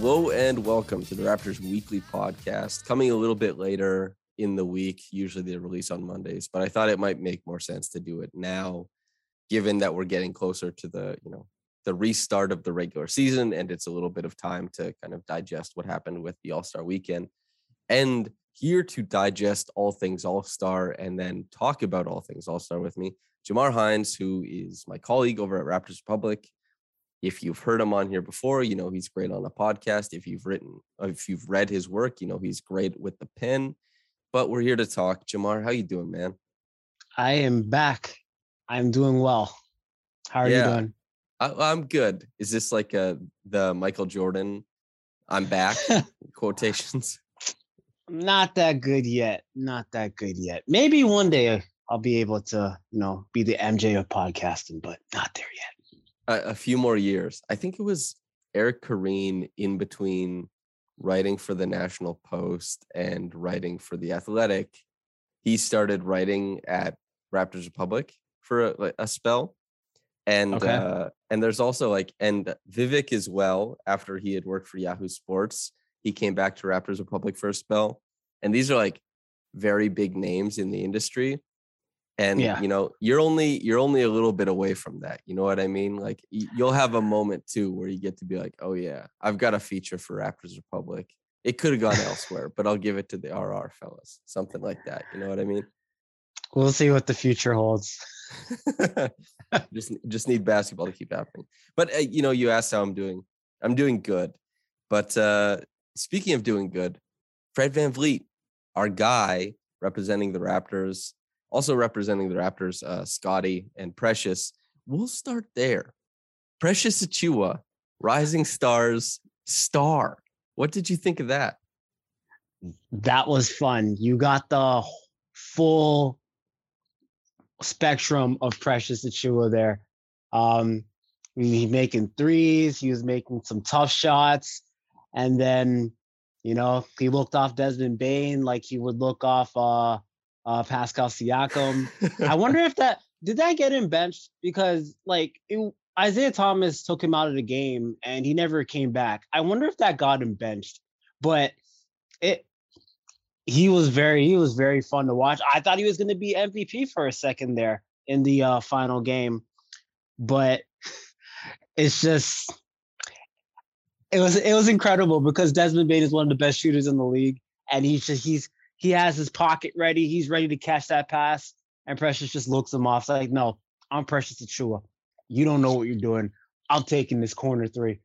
Hello and welcome to the Raptors Weekly Podcast. Coming a little bit later in the week. Usually they release on Mondays, but I thought it might make more sense to do it now, given that we're getting closer to the you know the restart of the regular season, and it's a little bit of time to kind of digest what happened with the All Star Weekend. And here to digest all things All Star and then talk about all things All Star with me, Jamar Hinds, who is my colleague over at Raptors Republic if you've heard him on here before, you know he's great on a podcast. If you've written, if you've read his work, you know he's great with the pen. But we're here to talk. Jamar, how you doing, man? I am back. I'm doing well. How are Yeah. you doing? I, I'm good. Is this like a the Michael Jordan "I'm back" quotations? Not that good yet. Not that good yet. Maybe one day I'll be able to, you know, be the MJ of podcasting, but not there yet. A, a few more years. I think it was Eric Koreen in between writing for the National Post and writing for the Athletic. He started writing at Raptors Republic for a, a spell, and Okay. uh, and there's also like and Vivek as well. After he had worked for Yahoo Sports, he came back to Raptors Republic for a spell, and these are like very big names in the industry. And Yeah. you know, you're only you're only a little bit away from that. You know what I mean? Like you'll have a moment too where you get to be like, "Oh yeah, I've got a feature for Raptors Republic." It could have gone elsewhere, but I'll give it to the RR fellas. Something like that. You know what I mean? We'll see what the future holds. just just need basketball to keep happening. But uh, you know, you asked how I'm doing. I'm doing good. But uh speaking of doing good, Fred VanVleet, our guy representing the Raptors, also representing the Raptors, uh, Scottie and Precious. We'll start there. Precious Achiuwa, Rising Stars star. What did you think of that? That was fun. You got the full spectrum of Precious Achiuwa there. Um, making threes, he was making some tough shots, and then you know he looked off Desmond Bane like he would look off uh, uh, Pascal Siakam. I wonder if that did that get him benched because like it, Isiah Thomas took him out of the game and he never came back. I wonder if that got him benched, but it he was very he was very fun to watch. I thought he was going to be MVP for a second there in the uh, final game, but it's just it was it was incredible because Desmond Bane is one of the best shooters in the league, and he's just he's he has his pocket ready. He's ready to catch that pass, and Precious just looks him off. It's like, no, I'm Precious Achiuwa. You don't know what you're doing. I'm taking this corner three.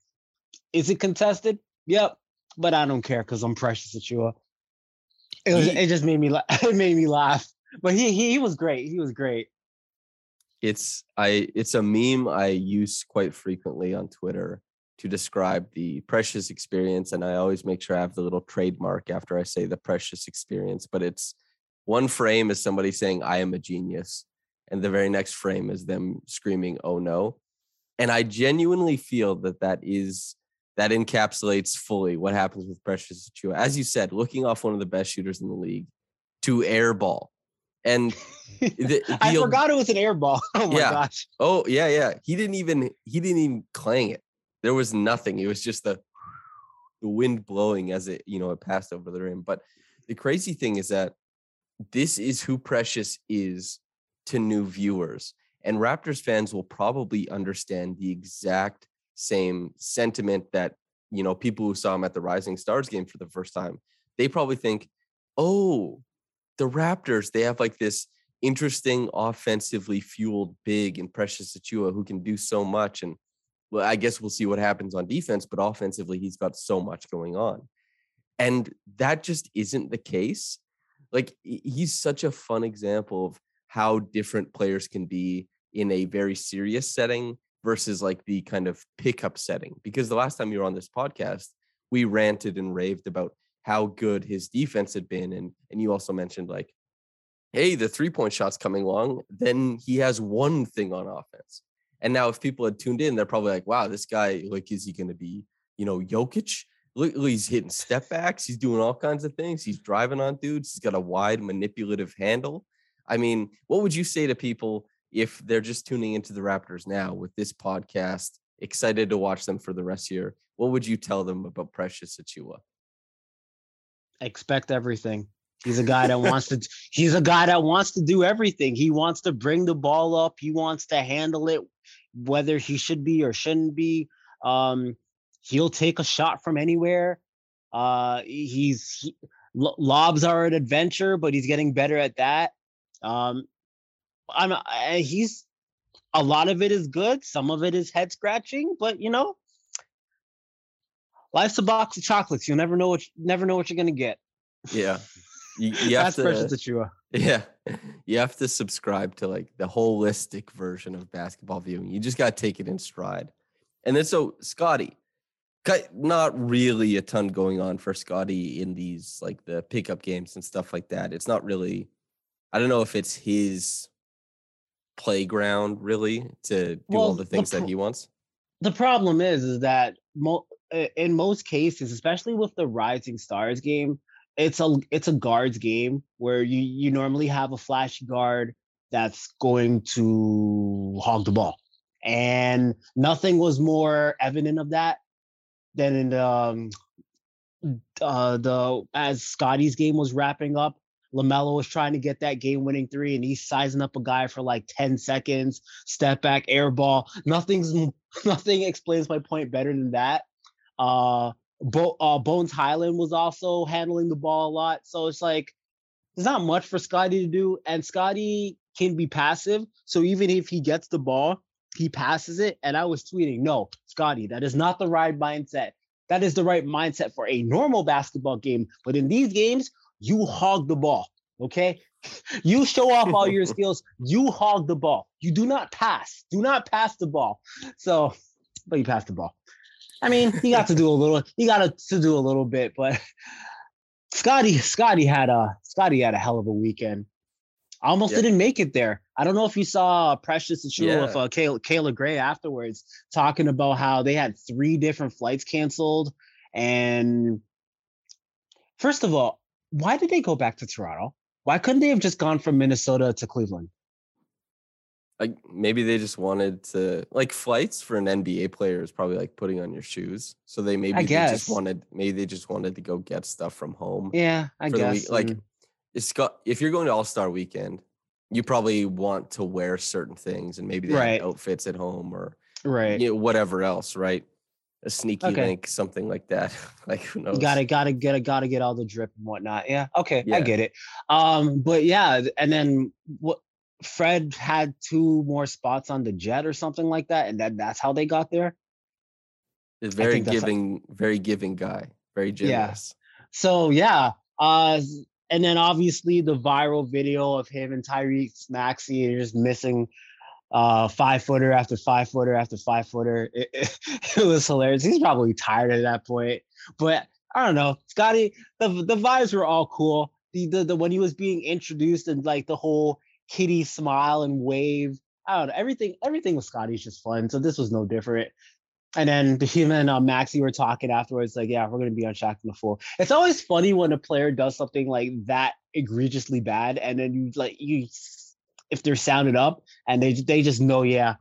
Is it contested? Yep, but I don't care because I'm Precious Achiuwa. It was. He- It just made me. la- It made me laugh. But he he, he was great. He was great. it's i it's a meme i use quite frequently on twitter to describe the precious experience and i always make sure i have the little trademark after i say the precious experience but it's one frame is somebody saying i am a genius and the very next frame is them screaming oh no and i genuinely feel that that is that encapsulates fully what happens with precious Achiuwa. as you said looking off one of the best shooters in the league to airball and the- I forgot it was an air ball. Oh my Yeah. gosh. Oh yeah, yeah. He didn't even he didn't even clang it. There was nothing. It was just the the wind blowing as it you know it passed over the rim. But the crazy thing is that this is who Precious is to new viewers, and Raptors fans will probably understand the exact same sentiment that you know people who saw him at the Rising Stars game for the first time. They probably think, oh, the Raptors they have like this interesting, offensively fueled big and Precious Achiuwa who can do so much. And well, I guess we'll see what happens on defense, but offensively, he's got so much going on. And that just isn't the case. Like he's such a fun example of how different players can be in a very serious setting versus like the kind of pickup setting. Because the last time you were on this podcast, we ranted and raved about how good his defense had been. And and you also mentioned like, hey, the three-point shot's coming along. Then he has one thing on offense. And now if people had tuned in, they're probably like, wow, this guy, like, is he gonna be, you know, Jokic? Look, he's hitting step backs, he's doing all kinds of things, he's driving on dudes, he's got a wide manipulative handle. I mean, what would you say to people if they're just tuning into the Raptors now with this podcast, excited to watch them for the rest of the year, what would you tell them about Precious Achiuwa? Expect everything. He's a guy that wants to he's a guy that wants to do everything. He wants to bring the ball up, he wants to handle it whether he should be or shouldn't be. Um he'll take a shot from anywhere. Uh he's he, lobs are an adventure, but he's getting better at that. Um I'm I, he's a lot of it is good, some of it is head scratching, but you know, life's a box of chocolates. You'll never know what never know what you're gonna get. Yeah. You, you have That's to, precious Achiuwa. Yeah. You have to subscribe to like the holistic version of basketball viewing. You just got to take it in stride. And then so Scottie, not really a ton going on for Scottie in these like the pickup games and stuff like that. It's not really, I don't know if it's his playground really to do Well, all the the things that he wants. the problem is is that mo- uh, in most cases especially with the rising stars game it's a it's a guards game where you you normally have a flash guard that's going to hog the ball and nothing was more evident of that than in the um, uh the as Scottie's game was wrapping up LaMelo was trying to get that game winning three and he's sizing up a guy for like 10 seconds, step back, air ball. Nothing's nothing explains my point better than that. Uh, Bo- uh Bones Hyland was also handling the ball a lot. So it's like there's not much for Scottie to do, and Scottie can be passive. So even if he gets the ball, he passes it. And I was tweeting, no, Scottie, that is not the right mindset. That is the right mindset for a normal basketball game. But in these games, you hog the ball. Okay. You show off all your skills. You hog the ball. You do not pass. Do not pass the ball. So, but you pass the ball. I mean, he got to do a little. He got to do a little bit, but Scottie, Scottie had a Scottie had a hell of a weekend. I almost Yeah. didn't make it there. I don't know if you saw Precious Achiuwa Yeah. with uh, Kayla, Kayla Grey afterwards talking about how they had three different flights canceled. And first of all, why did they go back to Toronto? Why couldn't they have just gone from Minnesota to Cleveland? Like maybe they just wanted to like flights for an NBA player is probably like putting on your shoes. So they maybe they just wanted maybe they just wanted to go get stuff from home. Yeah, I guess. Like and- it's got if you're going to All Star Weekend, you probably want to wear certain things, and maybe they Right. have outfits at home or right. you know, whatever else, right? A sneaky Okay. link, something like that. like who knows? Gotta gotta get gotta get all the drip and whatnot. Yeah, okay, Yeah. I get it. Um, but yeah, and then what? Fred had two more spots on the jet or something like that, and that that's how they got there. A very that's how- giving, very giving guy, very Yeah. generous. So yeah, uh, and then obviously the viral video of him and Tyrese Maxey just missing uh five footer after five footer after five footer. It, it, it was hilarious. He's probably tired at that point, but I don't know. Scottie, the the vibes were all cool. The, the the when he was being introduced and like the whole kitty smile and wave. I don't know. Everything everything with Scottie's just fun. So this was no different. And then him and uh, Maxey were talking afterwards, like, yeah, we're gonna be on Shaqtin' a Fool. It's always funny when a player does something like that egregiously bad, and then you like you, if they're sounded up and they they just know, yeah,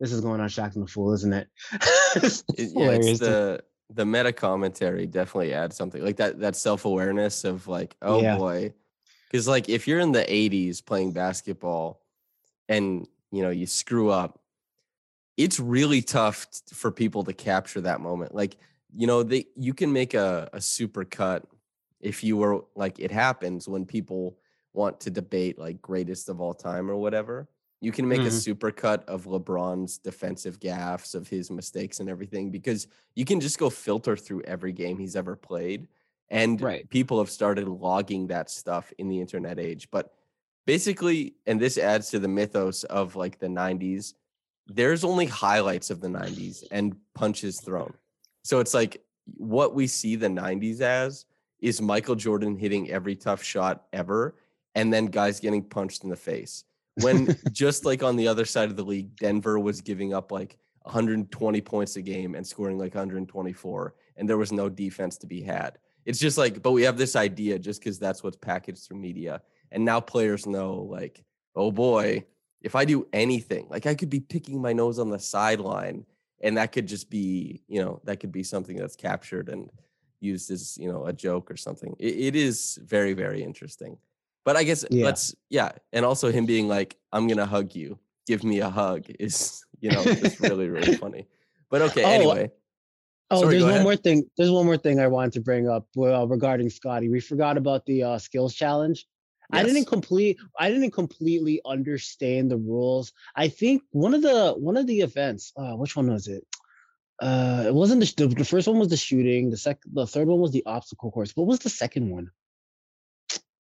this is going on Shaqtin' a Fool, isn't it? It's yeah, it's the the meta commentary definitely adds something like that. That self awareness of like, oh Yeah. boy, because like if you're in the '80s playing basketball, and you know you screw up, it's really tough t- for people to capture that moment. Like you know they you can make a a super cut if you were like it happens when people want to debate like greatest of all time or whatever, you can make Mhm. a supercut of LeBron's defensive gaffes, of his mistakes and everything, because you can just go filter through every game he's ever played. And Right. people have started logging that stuff in the internet age. But basically, and this adds to the mythos of like the 90s, there's only highlights of the 90s and punches thrown. So it's like what we see the 90s as is Michael Jordan hitting every tough shot ever and then guys getting punched in the face. When just like on the other side of the league, Denver was giving up like 120 points a game and scoring like 124, and there was no defense to be had. It's just like, but we have this idea just because that's what's packaged through media. And now players know, like, oh boy, if I do anything, like I could be picking my nose on the sideline, and that could just be, you know, that could be something that's captured and used as, you know, a joke or something. It, it is very, very interesting. But I guess Yeah. let's, yeah. And also him being like, I'm going to hug you, give me a hug is, you know, just really, really funny. But okay, Oh, anyway. Oh, Sorry, there's one ahead. more thing. There's one more thing I wanted to bring up well, regarding Scottie. We forgot about the uh, skills challenge. I didn't complete. I didn't completely understand the rules. I think one of the one of the events. Uh, which one was it? Uh, it wasn't the, the the first one was the shooting. The second, the third one was the obstacle course. What was the second one?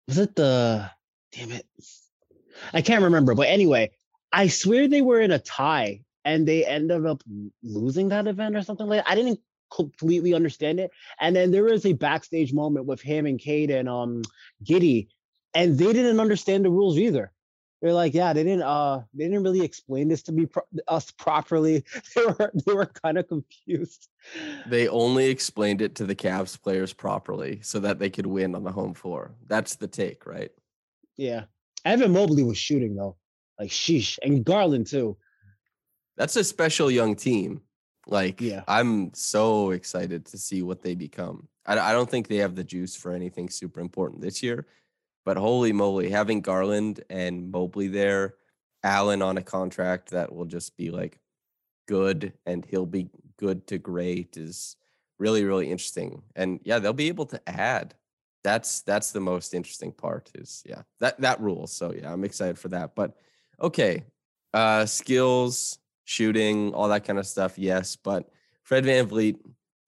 Was it the? Damn it, I can't remember. But anyway, I swear they were in a tie and they ended up losing that event or something like that. I didn't completely understand it. And then there was a backstage moment with him and Cade and um Giddey, and they didn't understand the rules either. They're like, yeah, they didn't uh they didn't really explain this to me pro- us properly. They were they were kind of confused. They only explained it to the Cavs players properly so that they could win on the home floor. That's the take, right? Yeah. Evan Mobley was shooting though. Like sheesh. And Garland too. That's a special young team. Like, Yeah. I'm so excited to see what they become. I, I don't think they have the juice for anything super important this year, but holy moly, having Garland and Mobley there, Allen on a contract that will just be like good and he'll be good to great is really, really interesting. And yeah, they'll be able to add. That's that's the most interesting part is yeah, that that rules. So yeah, I'm excited for that. But okay. Uh skills, shooting, all that kind of stuff, yes. But Fred VanVleet,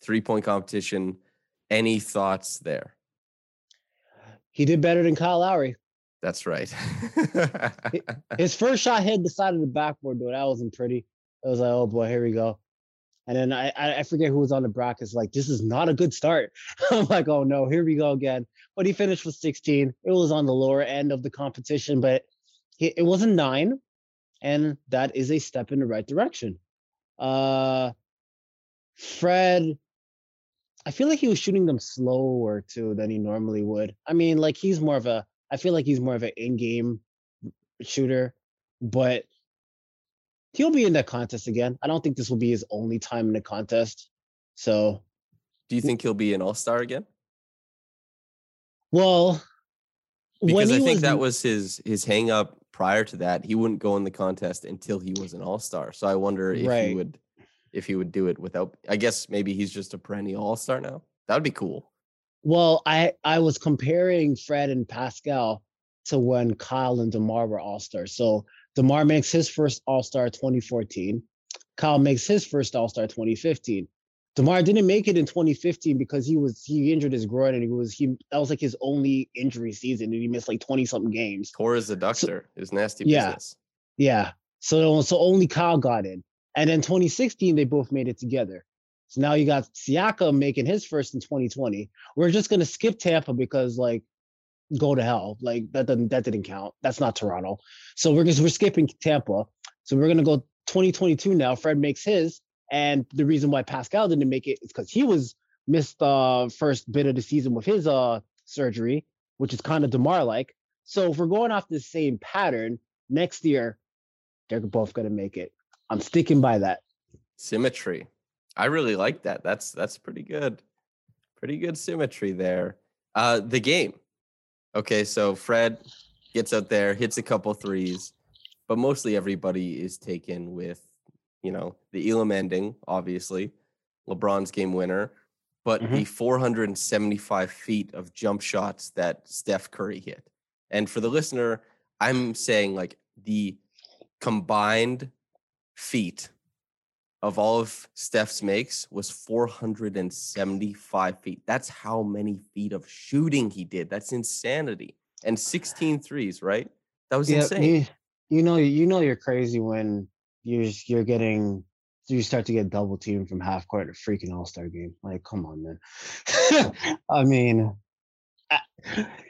three point competition. Any thoughts there? He did better than Kyle Lowry. That's right. His first shot hit the side of the backboard, though. That wasn't pretty. It was like, oh boy, here we go. And then I I forget who was on the brackets. Like, this is not a good start. I'm like, oh no, here we go again. But he finished with 16. It was on the lower end of the competition, but he, it wasn't nine, and that is a step in the right direction. Uh, Fred, I feel like he was shooting them slower too than he normally would. I mean, like he's more of a. I feel like he's more of an in-game shooter, but he'll be in that contest again. I don't think this will be his only time in the contest. So, Do you think he'll be an all star again? well, Because I think that was his his hang up prior to that. He wouldn't go in the contest until he was an all star. So I wonder if he would if he would do it without I guess maybe he's just a perennial all star now. That would be cool. well, I I was comparing Fred and Pascal to when Kyle and Demar were all stars. So Demar makes his first all star 2014. Kyle makes his first all star 2015. Demar didn't make it in 2015 because he was he injured his groin and he was he that was like his only injury season and he missed like 20 something games. Tore his adductor. His nasty Yeah. business. Yeah. So so only Kyle got in. And then 2016, they both made it together. So now you got Siakam making his first in 2020. We're just gonna skip Tampa because like go to hell. Like that doesn't that didn't count. That's not Toronto. So we're just we're skipping Tampa. So we're gonna go 2022 now. Fred makes his. And the reason why Pascal didn't make it is because he was missed the first bit of the season with his uh surgery, which is kind of Demar like. So if we're going off the same pattern, next year they're both gonna make it. I'm sticking by that. Symmetry. I really like that. That's that's pretty good. Pretty good symmetry there. Uh the game. Okay, so Fred gets out there, hits a couple threes, but mostly everybody is taken with, you know, the Elam ending, obviously, LeBron's game winner, but the mm-hmm. 475 feet of jump shots that Steph Curry hit. And for the listener, I'm saying like the combined feet of all of Steph's makes was 475 feet. That's how many feet of shooting he did. That's insanity. And 16 threes, right? That was Yeah, insane. You, you know, you know, you're crazy when you're you're getting you start to get double teamed from half court in a freaking All Star game. Like, come on, man. I mean,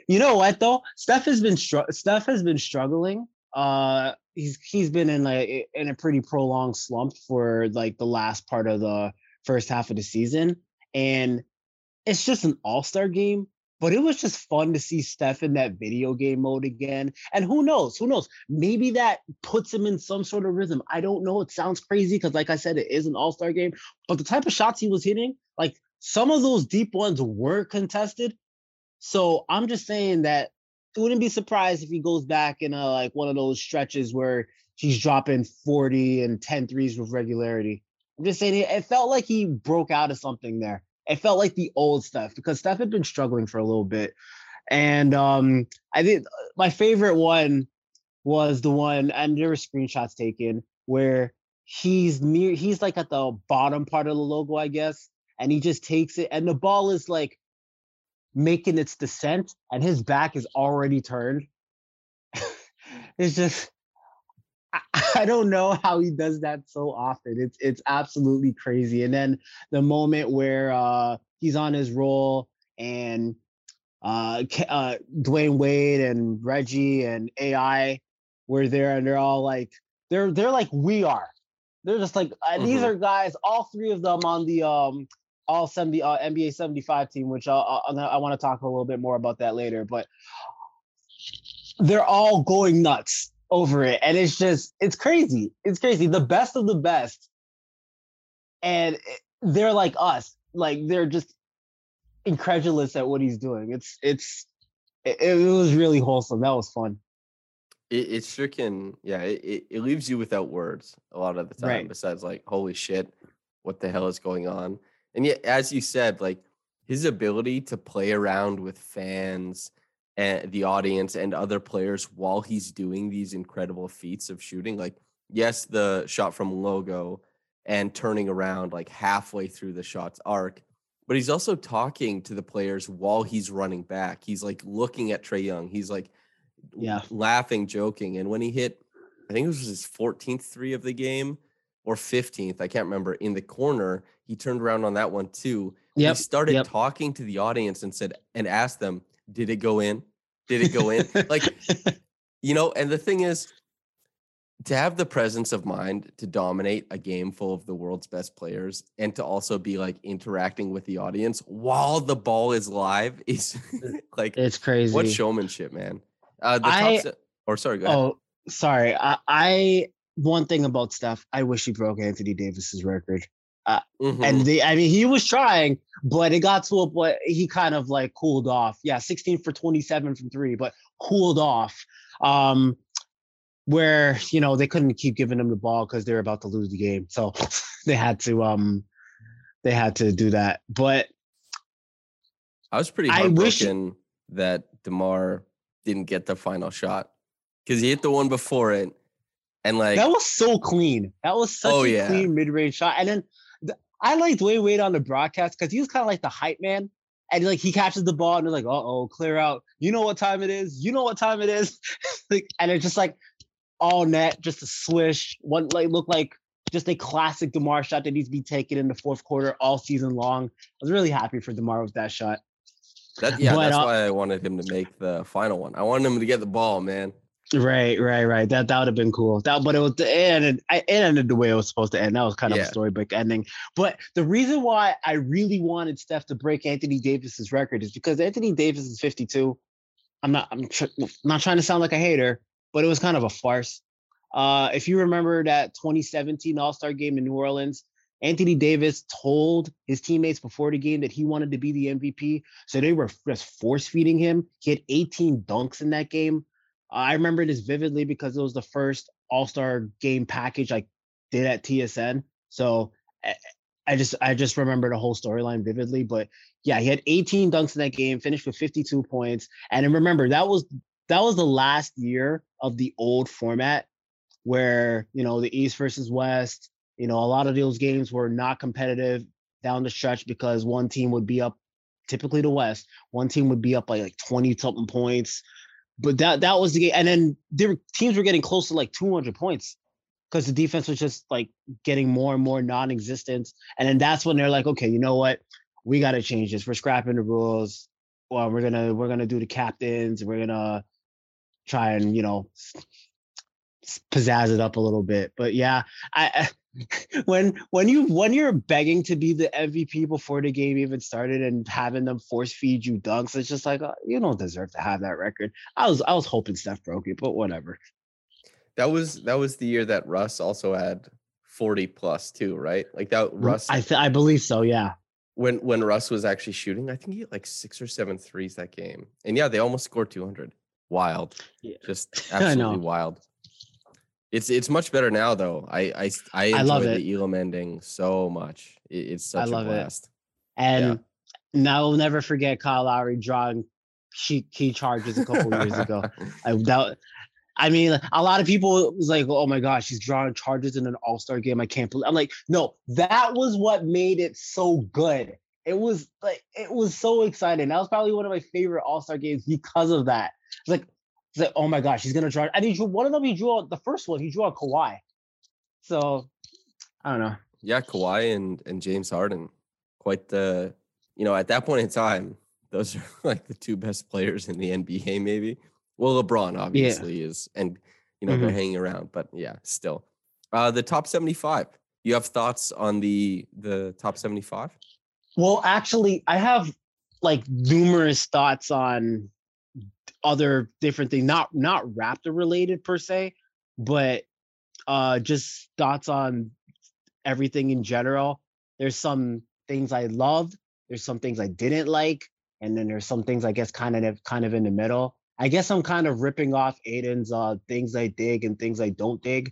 you know what though? Steph has been str- Steph has been struggling. Uh, he's he's been in like in a pretty prolonged slump for like the last part of the first half of the season, and it's just an All Star game. But it was just fun to see Steph in that video game mode again. And who knows? Who knows? Maybe that puts him in some sort of rhythm. I don't know. It sounds crazy because, like I said, it is an all star game. But the type of shots he was hitting, like some of those deep ones were contested. So I'm just saying that it wouldn't be surprised if he goes back in a like one of those stretches where he's dropping 40 and 10 threes with regularity. I'm just saying it, it felt like he broke out of something there. It felt like the old stuff because Steph had been struggling for a little bit. And um, I think my favorite one was the one, and there were screenshots taken where he's near, he's like at the bottom part of the logo, I guess, and he just takes it, and the ball is like making its descent, and his back is already turned. it's just, I, don't know how he does that so often. It's it's absolutely crazy. And then the moment where uh, he's on his roll and uh, uh, Dwyane Wade and Reggie and AI were there, and they're all like, they're they're like we are. They're just like uh, these Mhm. are guys, all three of them on the um all 70 uh, NBA 75 team, which I'll, I'll, I want to talk a little bit more about that later. But they're all going nuts over it, and it's just it's crazy. It's crazy. The best of the best, and eh, they're like us. Like they're just incredulous at what he's doing. It's it's it, it was really wholesome. That was fun. It, it's freaking yeah. It, it, it leaves you without words a lot of the time. Right. Besides, like, holy shit, what the hell is going on? And yet, as you said, like his ability to play around with fans and the audience and other players while he's doing these incredible feats of shooting. Like, yes, the shot from logo and turning around like halfway through the shot's arc, but he's also talking to the players while he's running back. He's like looking at Trae Young. He's like Yeah. laughing, joking. And when he hit, I think it was his 14th three of the game or 15th, I can't remember, in the corner, he turned around on that one too. Yep, He started yep. talking to the audience and said, and asked them, did it go in? Did it go in? like, you know, and the thing is, to have the presence of mind to dominate a game full of the world's best players and to also be like interacting with the audience while the ball is live is like it's crazy. what showmanship, man. Uh, the I- top se- or sorry, go ahead. Oh, sorry. I, I one thing about Steph, I wish he broke Anthony Davis's record. Mhm. And they, I mean, he was trying, but it got to a point he kind of like cooled off. Yeah, 16 for 27 from three, but cooled off. Um, where you know they couldn't keep giving him the ball because they were about to lose the game, so they had to um they had to do that. But I was pretty I wish- heartbroken that Demar didn't get the final shot because he hit the one before it, and like that was so clean. That was such Oh, a yeah. clean mid-range shot. And then th- I like Dwyane Wade on the broadcast because he was kind of like the hype man. And like he catches the ball and they're like, uh oh, clear out. You know what time it is? You know what time it is? like, and it's just like all net, just a swish. One like look like just a classic DeMar shot that needs to be taken in the fourth quarter all season long. I was really happy for DeMar with that shot. that, yeah, but, that's uh, why I wanted him to make the final one. I wanted him to get the ball, man. Right, right, right. That that would have been cool. That, but it was the end. It, ended the way it was supposed to end. That was kind of Yeah. a storybook ending. But the reason why I really wanted Steph to break Anthony Davis's record is because Anthony Davis is 52. I'm not. I'm tr- not trying to sound like a hater, but it was kind of a farce. Uh, if you remember that 2017 All Star game in New Orleans, Anthony Davis told his teammates before the game that he wanted to be the MVP, so they were just force feeding him. He had 18 dunks in that game. I remember this vividly because it was the first All Star game package I did at TSN. So I- I just I just remember the whole storyline vividly. But yeah, he had 18 dunks in that game, finished with 52 points. And remember that was that was the last year of the old format where you know the East versus West. You know, a lot of those games were not competitive down the stretch because one team would be up, typically the West. One team would be up by like twenty something points, but that that was the game. And then were, teams were getting close to like two hundred points because the defense was just like getting more and more non-existent. And then that's when they're like, okay, you know what? We got to change this. We're scrapping the rules. Well, we're gonna we're gonna do the captains. We're gonna try and you know pizzazz it up a little bit. But yeah, I when when you when you're begging to be the MVP before the game even started and having them force feed you dunks, it's just like uh, you don't deserve to have that record. I was I was hoping Steph broke it, but whatever. That was that was the year that Russ also had 40 plus too, right? Like that Russ I th- I believe so, yeah. When when Russ was actually shooting, I think he had like six or seven threes that game. And yeah, they almost scored 200. Wild. Yeah. Just absolutely wild. It's it's much better now though. I enjoy I love the it. Elam ending so much. It, it's such I love a it. blast. And now I'll never forget Kyle Lowry drawing key, key charges a couple years ago. I that, I mean, a lot of people was like, "Oh my gosh, he's drawing charges in an All Star game." I can't believe. I'm like, no, that was what made it so good. It was like it was so exciting. That was probably one of my favorite All Star games because of that. It's like, it's like, oh my gosh, he's gonna draw. And he drew one of them. He drew the first one. He drew a Kawhi. So I don't know. Yeah, Kawhi and and James Harden, quite the you know at that point in time, those are like the two best players in the NBA. Maybe. Well, LeBron obviously is, and you know they're Mhm. hanging around, but yeah, still. Uh, the top seventy-five. You have thoughts on the the top seventy-five? Well, actually, I have like numerous thoughts on other different things, not not Raptor related per se, but uh just thoughts on everything in general. There's some things I loved, there's some things I didn't like, and then there's some things I guess kind of kind of in the middle. I guess I'm kind of ripping off Aiden's uh things I dig and things I don't dig.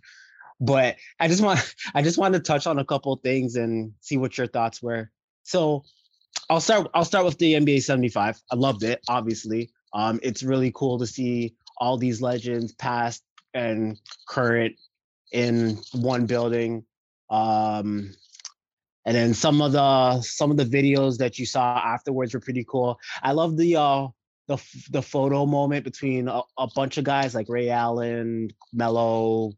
But I just want I just want to touch on a couple things and see what your thoughts were. So I'll start I'll start with the NBA 75. I loved it, obviously. Um, it's really cool to see all these legends, past and current, in one building. Um, and then some of the some of the videos that you saw afterwards were pretty cool. I love the uh the the photo moment between a, a bunch of guys like Ray Allen, Melo,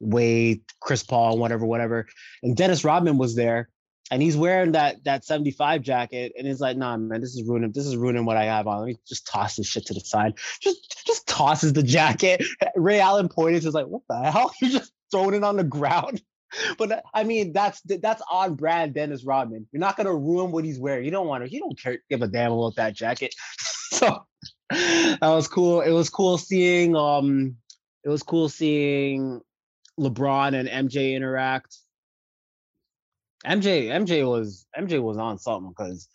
Wade, Chris Paul, whatever, whatever. And Dennis Rodman was there, and he's wearing that that 75 jacket, and he's like, "Nah, man, this is ruining this is ruining what I have on. Let me just toss this shit to the side." Just just tosses the jacket. Ray Allen pointed, is like, "What the hell? You're just throwing it on the ground." But I mean, that's that's on brand Dennis Rodman. You're not gonna ruin what he's wearing. You don't want to. You don't care. Give a damn about that jacket. so that was cool. It was cool seeing. Um, it was cool seeing LeBron and MJ interact. MJ MJ was MJ was on something because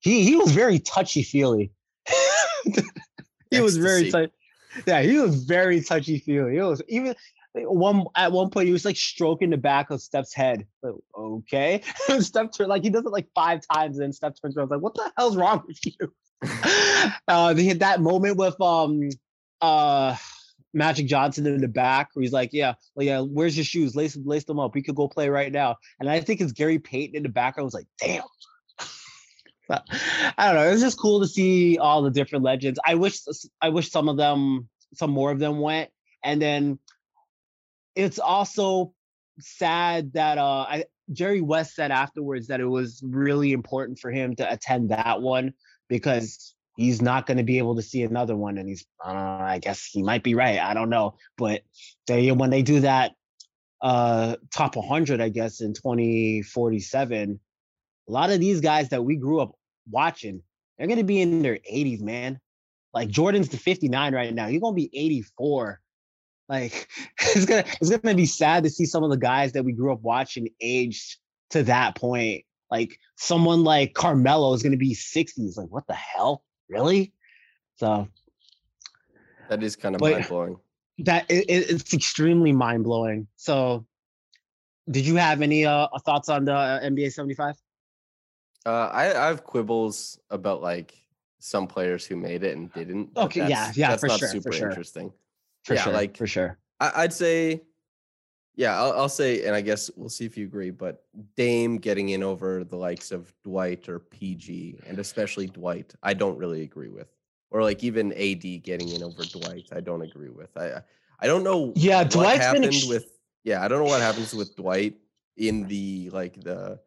he he was very touchy feely. he was very touchy. touch. Yeah, he was very touchy feely. It was even one at one point he was like stroking the back of Steph's head. Like, okay, Steph turned like he does it like five times, and then Steph turns around like, "What the hell's wrong with you?" uh, they had that moment with um uh Magic Johnson in the back where he's like, Yeah, well, yeah, where's your shoes? Lace, lace them up. We could go play right now. And I think it's Gary Payton in the background. Was like, damn. I don't know. It's just cool to see all the different legends. I wish I wish some of them, some more of them went. And then it's also sad that uh I Jerry West said afterwards that it was really important for him to attend that one because he's not going to be able to see another one and he's uh, i guess he might be right i don't know but they when they do that uh top 100 i guess in 2047 a lot of these guys that we grew up watching they're going to be in their 80s man like jordan's the 59 right now he's going to be 84 like it's gonna it's gonna be sad to see some of the guys that we grew up watching aged to that point like someone like Carmelo is going to be 60s. Like, what the hell? Really? So That is kind of mind blowing. that it, it- it's extremely mind blowing. So, did you have any uh, thoughts on the uh, NBA 75? Uh, I, I have quibbles about like some players who made it and didn't. Okay, yeah, yeah, that's for not sure, for sure. interesting. For Yeah, sure. like- for sure. I, I'd say, yeah, I'll, I'll say, and I guess we'll see if you agree. But Dame getting in over the likes of Dwight or PG, and especially Dwight, I don't really agree with. Or like even AD getting in over Dwight, I don't agree with. I I don't know. Yeah, what Dwight's been happened ex- with. Yeah, I don't know what happens with Dwight in the like the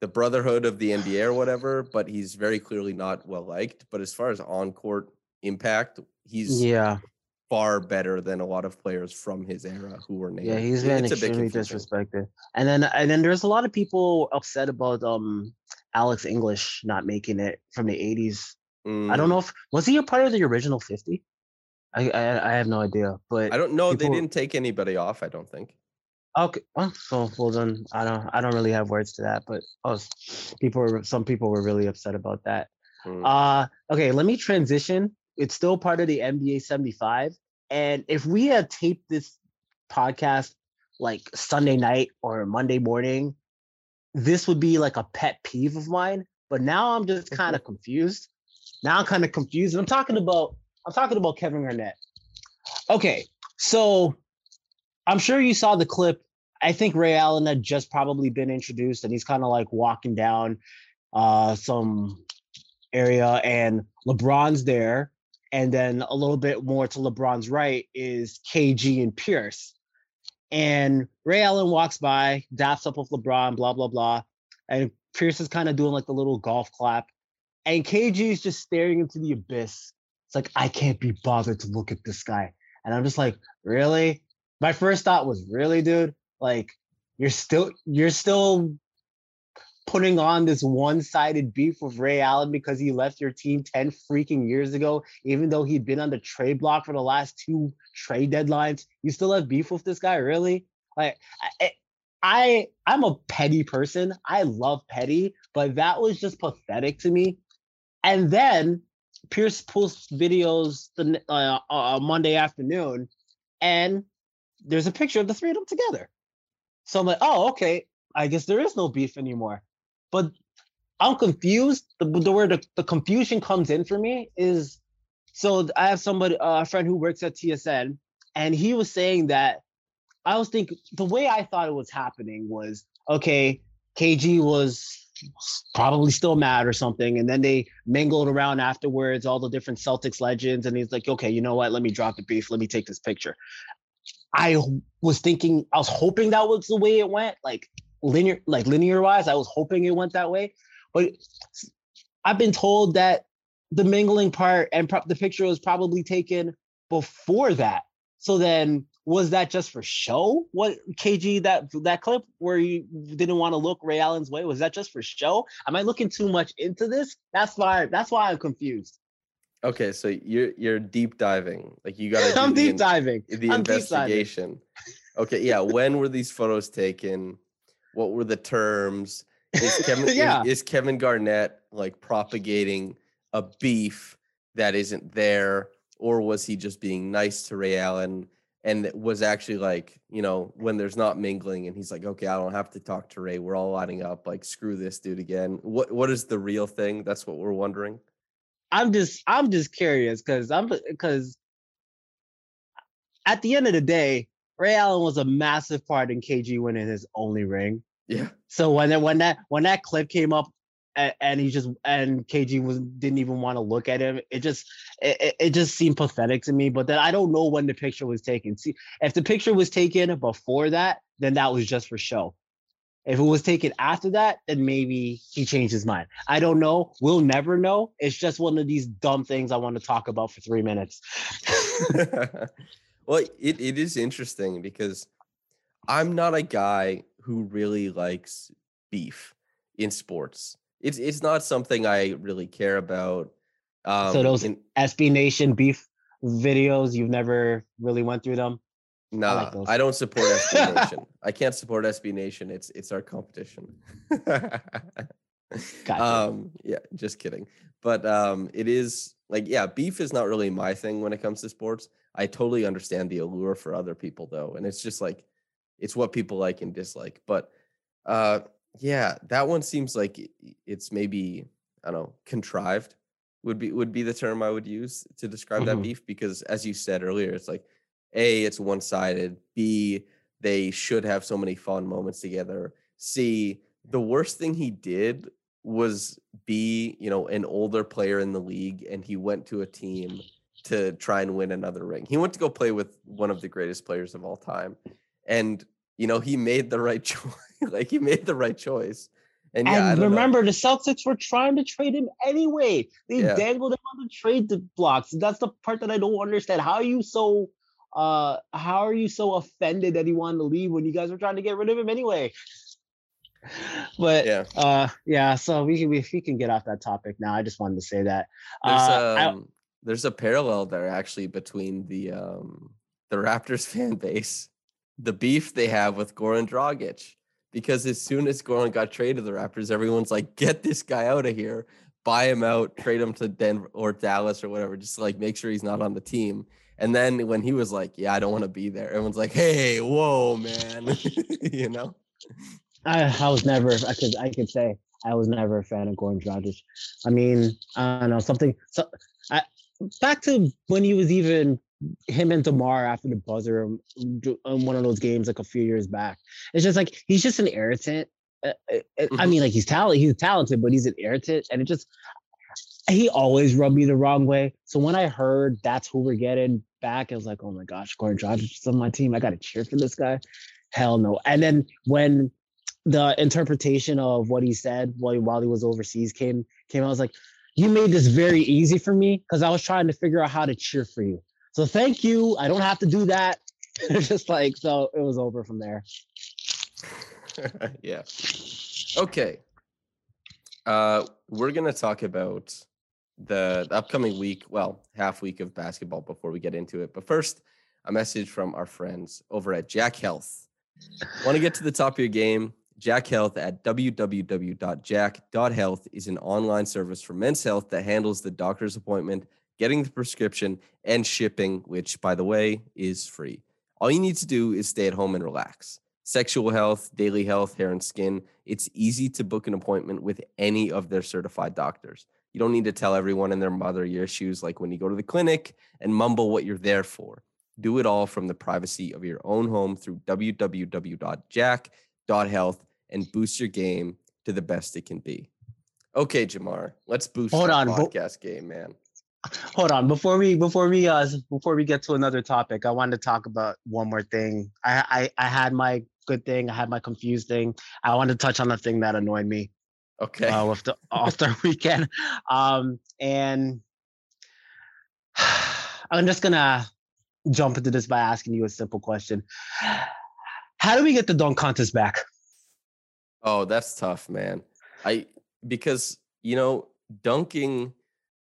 the brotherhood of the NBA or whatever, but he's very clearly not well liked. But as far as on court impact, he's Yeah. Far better than a lot of players from his era who were named. Yeah, he's been it's extremely disrespected. And then and then there's a lot of people upset about um Alex English not making it from the 80s. I don't Mm, know if was he a part of the original 50? I I, I have no idea, but I don't know. They didn't take anybody off. I don't think. Okay, well, so well then I don't I don't really have words to that, but oh, people were some people were really upset about that. Mm. Uh okay, let me transition. It's still part of the NBA 75. And if we had taped this podcast like Sunday night or Monday morning, this would be like a pet peeve of mine. But now I'm just kind of confused. Now I'm kind of confused. And I'm talking about I'm talking about Kevin Garnett. Okay, so I'm sure you saw the clip. I think Ray Allen had just probably been introduced, and he's kind of like walking down uh, some area, and LeBron's there, and then a little bit more to LeBron's right is KG and Pierce, and Ray Allen walks by, daps up with LeBron, blah blah blah, and Pierce is kind of doing like the little golf clap, and KG is just staring into the abyss. It's like I can't be bothered to look at this guy, and I'm just like, really? My first thought was, really, dude? Like, you're still you're still putting on this one-sided beef with Ray Allen because he left your team 10 freaking years ago, even though he'd been on the trade block for the last two trade deadlines. You still have beef with this guy, really? Like I I I'm a petty person. I love petty, but that was just pathetic to me. And then Pierce posts videos the uh, uh, Monday afternoon, and there's a picture of the three of them together. So I'm like, oh, okay. I guess there is no beef anymore. But I'm confused. The, the where the, the confusion comes in for me is so I have somebody, uh, a friend who works at TSN, and he was saying that I was thinking the way I thought it was happening was okay, KG was probably still mad or something, and then they mingled around afterwards, all the different Celtics legends, and he's like, okay, you know what? Let me drop the beef. Let me take this picture. I was thinking, I was hoping that was the way it went, like linear, like linear wise. I was hoping it went that way, but i've been told that the mingling part and pro- the picture was probably taken before that. So then, was that just for show? What KG that that clip where you didn't want to look Ray Allen's way was that just for show? Am I looking too much into this? That's why. That's why I'm confused. Okay, so you're you're deep diving. Like you got to. I'm deep in- diving. the I'm deep diving. investigation. Okay, yeah. When were these photos taken? What were the terms? Is Kevin Yeah. is, Kevin Garnett like propagating a beef that isn't there, or was he just being nice to Ray Allen and was actually like you know when there's not mingling and he's like, okay, I don't have to talk to Ray. We're all lining up. Like screw this dude again. What what is the real thing? That's what we're wondering. I'm just I'm just curious because I'm because at the end of the day, Ray Allen was a massive part in KG winning his only ring. Yeah. So when that when that when that clip came up and, and he just and KG was didn't even want to look at him, it just it, it- it just seemed pathetic to me. But then I don't know when the picture was taken. See, if the picture was taken before that, then that was just for show. If it was taken after that, then maybe he changed his mind. I don't know. We'll never know. It's just one of these dumb things I want to talk about for three minutes. well, it, it is interesting because I'm not a guy who really likes beef in sports. It's it's not something I really care about. Um, so those in- SB Nation beef videos, you've never really went through them. nah, like. I don't support SB Nation. I can't support SB Nation. It's it's our competition. Gotcha. um, yeah, just kidding. But um, it is like yeah, beef is not really my thing when it comes to sports. I totally understand the allure for other people though, and it's just like it's what people like and dislike. But uh, yeah, that one seems like it's maybe I don't know contrived. would be would be the term I would use to describe that Mhm. beef because as you said earlier, it's like A, it's one sided. B, they should have so many fun moments together. C, the worst thing he did was be, you know, an older player in the league and he went to a team to try and win another ring. He went to go play with one of the greatest players of all time. And, you know, he made the right choice. like he made the right choice. And yeah, and don't know. remember, the Celtics were trying to trade him anyway. They Yeah. dangled him on the trade blocks. That's the part that I don't understand. How are you so uh how are you so offended that he wanted to leave when you guys were trying to get rid of him anyway? But Yeah. uh yeah, so we can we, we can get off that topic now. I just wanted to say that. There's Uh, I- um there's a parallel there actually between the um the Raptors fan base, the beef they have with Goran Dragic. Because as soon as Goran got traded to the Raptors, everyone's like, get this guy out of here, buy him out, trade him to Denver or Dallas or whatever, just like make sure he's not on the team. And then when he was like, Yeah, I don't want to be there, everyone's like, Hey, whoa, man. you know? I, I was never I could I could say I was never a fan of Goran Dragic. I mean, I don't know something. So back to when he was even him and DeMar after the buzzer um, in one of those games like a few years back. It's just like he's just an irritant. Uh, uh, uh, I Mhm. mean, like he's talented, he's talented, but he's an irritant, and it just he always rubbed me the wrong way. So when I heard that's who we're getting back, I was like, oh my gosh, Goran Dragic is on my team. I got to cheer for this guy. Hell no. And then when the interpretation of what he said while while he was overseas came came, I was like, you made this very easy for me because I was trying to figure out how to cheer for you. So thank you. I don't have to do that. Just like so it was over from there. yeah. Okay. Uh, we're gonna talk about the upcoming week. Well, half week of basketball before we get into it. But first, a message from our friends over at Jack Health. Want to get to the top of your game? Jack Health at www.jack.health is an online service for men's health that handles the doctor's appointment, getting the prescription, and shipping, which, by the way, is free. All you need to do is stay at home and relax. Sexual health, daily health, hair and skin. It's easy to book an appointment with any of their certified doctors. You don't need to tell everyone and their mother your issues like when you go to the clinic and mumble what you're there for. Do it all from the privacy of your own home through www.jack.health and boost your game to the best it can be. Okay, Jamar, let's boost Hold on, podcast game, man. Hold on, before we before we uh before we get to another topic, I wanted to talk about one more thing. I I, I had my good thing, I had my confused thing. I wanted to touch on the thing that annoyed me. Okay. uh, with the All-Star weekend. Um, and I'm just gonna jump into this by asking you a simple question. How do we get the dunk contest back? Oh, that's tough, man. I because you know, dunking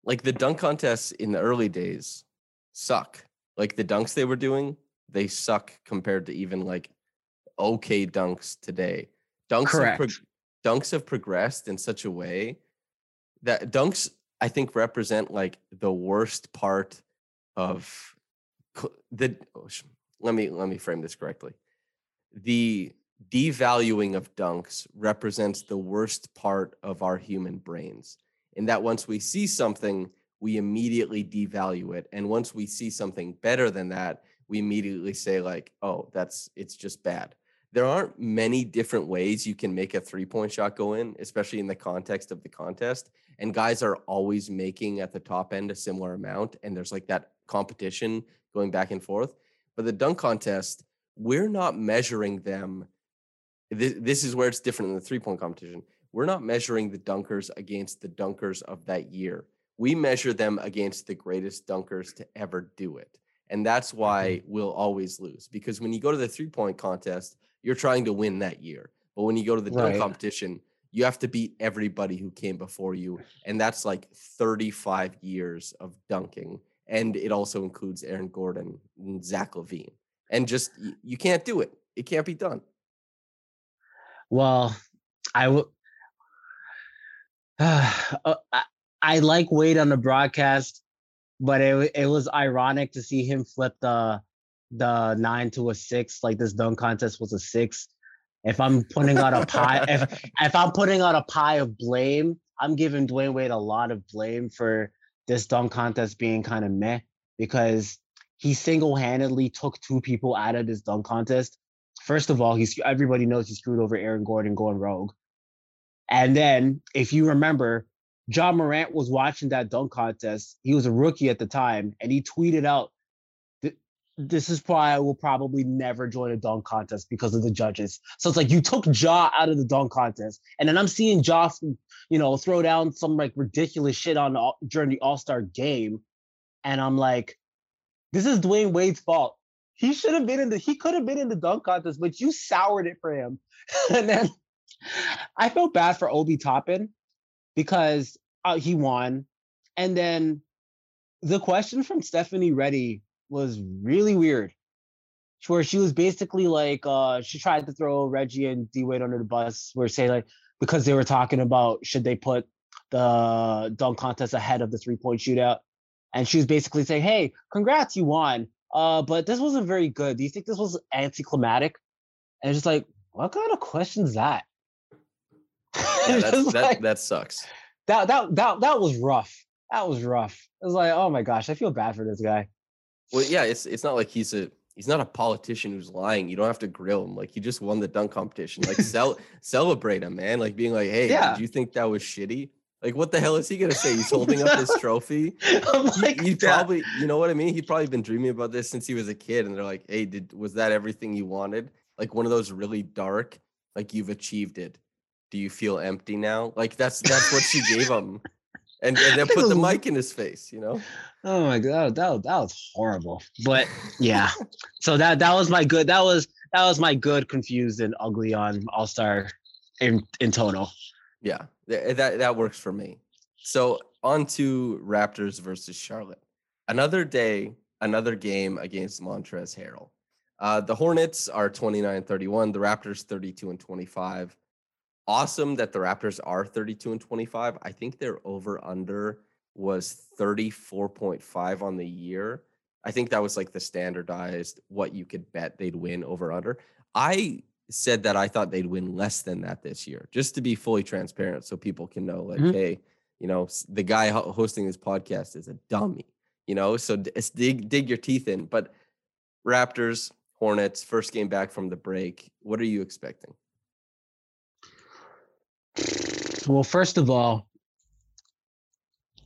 like the dunk contests in the early days suck. Like the dunks they were doing, they suck compared to even like okay dunks today. Dunks have Correct. dunks have progressed in such a way that dunks I think represent like the worst part of the oh, let me let me frame this correctly. The devaluing of dunks represents the worst part of our human brains. In that once we see something, we immediately devalue it. And once we see something better than that, we immediately say, like, oh, that's it's just bad. There aren't many different ways you can make a three point shot go in, especially in the context of the contest. And guys are always making at the top end a similar amount. And there's like that competition going back and forth. But the dunk contest, we're not measuring them. This, this is where it's different in the three point competition. We're not measuring the dunkers against the dunkers of that year. We measure them against the greatest dunkers to ever do it. And that's mm-hmm. why we'll always lose because when you go to the three point contest, you're trying to win that year. But when you go to the dunk competition, you have to beat everybody who came before you. And that's like 35 years of dunking. And it also includes Aaron Gordon and Zach LaVine. And just, you can't do it. It can't be done. Well, I would. Uh, I, I like Wade on the broadcast, but it it was ironic to see him flip the the nine to a six. Like this dunk contest was a six. If I'm putting out a pie, if if I'm putting out a pie of blame, I'm giving Dwyane Wade a lot of blame for this dunk contest being kind of meh because he single-handedly took two people out of this dunk contest. First of all, he's everybody knows he screwed over Aaron Gordon going rogue. And then, if you remember, Ja Morant was watching that dunk contest. He was a rookie at the time, and he tweeted out, "This is why I will probably never join a dunk contest because of the judges." So it's like you took Ja out of the dunk contest, and then I'm seeing Ja, you know, throw down some like ridiculous shit on during the All Star game, and I'm like, "This is Dwyane Wade's fault. He should have been in the. He could have been in the dunk contest, but you soured it for him." and then I felt bad for Obi Toppin because uh, he won. And then the question from Stephanie Ready was really weird. Where she was basically like, uh, she tried to throw Reggie and D Wade under the bus, where say like because they were talking about should they put the dunk contest ahead of the three point shootout, and she was basically saying, "Hey, congrats, you won, uh, but this wasn't very good. Do you think this was anticlimactic?" And it's just like, what kind of question is that? Yeah, that's, that like, that sucks. That that that that was rough. That was rough. It was like, oh my gosh, I feel bad for this guy. Well, yeah, it's it's not like he's a he's not a politician who's lying. You don't have to grill him. Like he just won the dunk competition. Like cel- celebrate him, man. Like being like, hey, yeah. did you think that was shitty? Like what the hell is he gonna say? He's holding up his trophy. like, he, probably, you know what I mean. He'd probably been dreaming about this since he was a kid. And they're like, hey, did was that everything you wanted? Like one of those really dark, like you've achieved it do you feel empty now? Like that's that's what she gave him. And, and then put the mic in his face, you know? Oh my god, that, that was horrible. But yeah. so that that was my good that was that was my good confused and ugly on All Star in in total. Yeah, that that works for me. So on to Raptors versus Charlotte. Another day, another game against Montrezl Harrell. Uh, the Hornets are 29-31, the Raptors 32 and 25 awesome that the Raptors are 32 and 25. I think their over under was 34.5 on the year. I think that was like the standardized what you could bet they'd win over under. I said that I thought they'd win less than that this year, just to be fully transparent so people can know like, mm-hmm. hey, you know, the guy hosting this podcast is a dummy, you know, so dig dig your teeth in. But Raptors, Hornets, first game back from the break. What are you expecting? Well, first of all,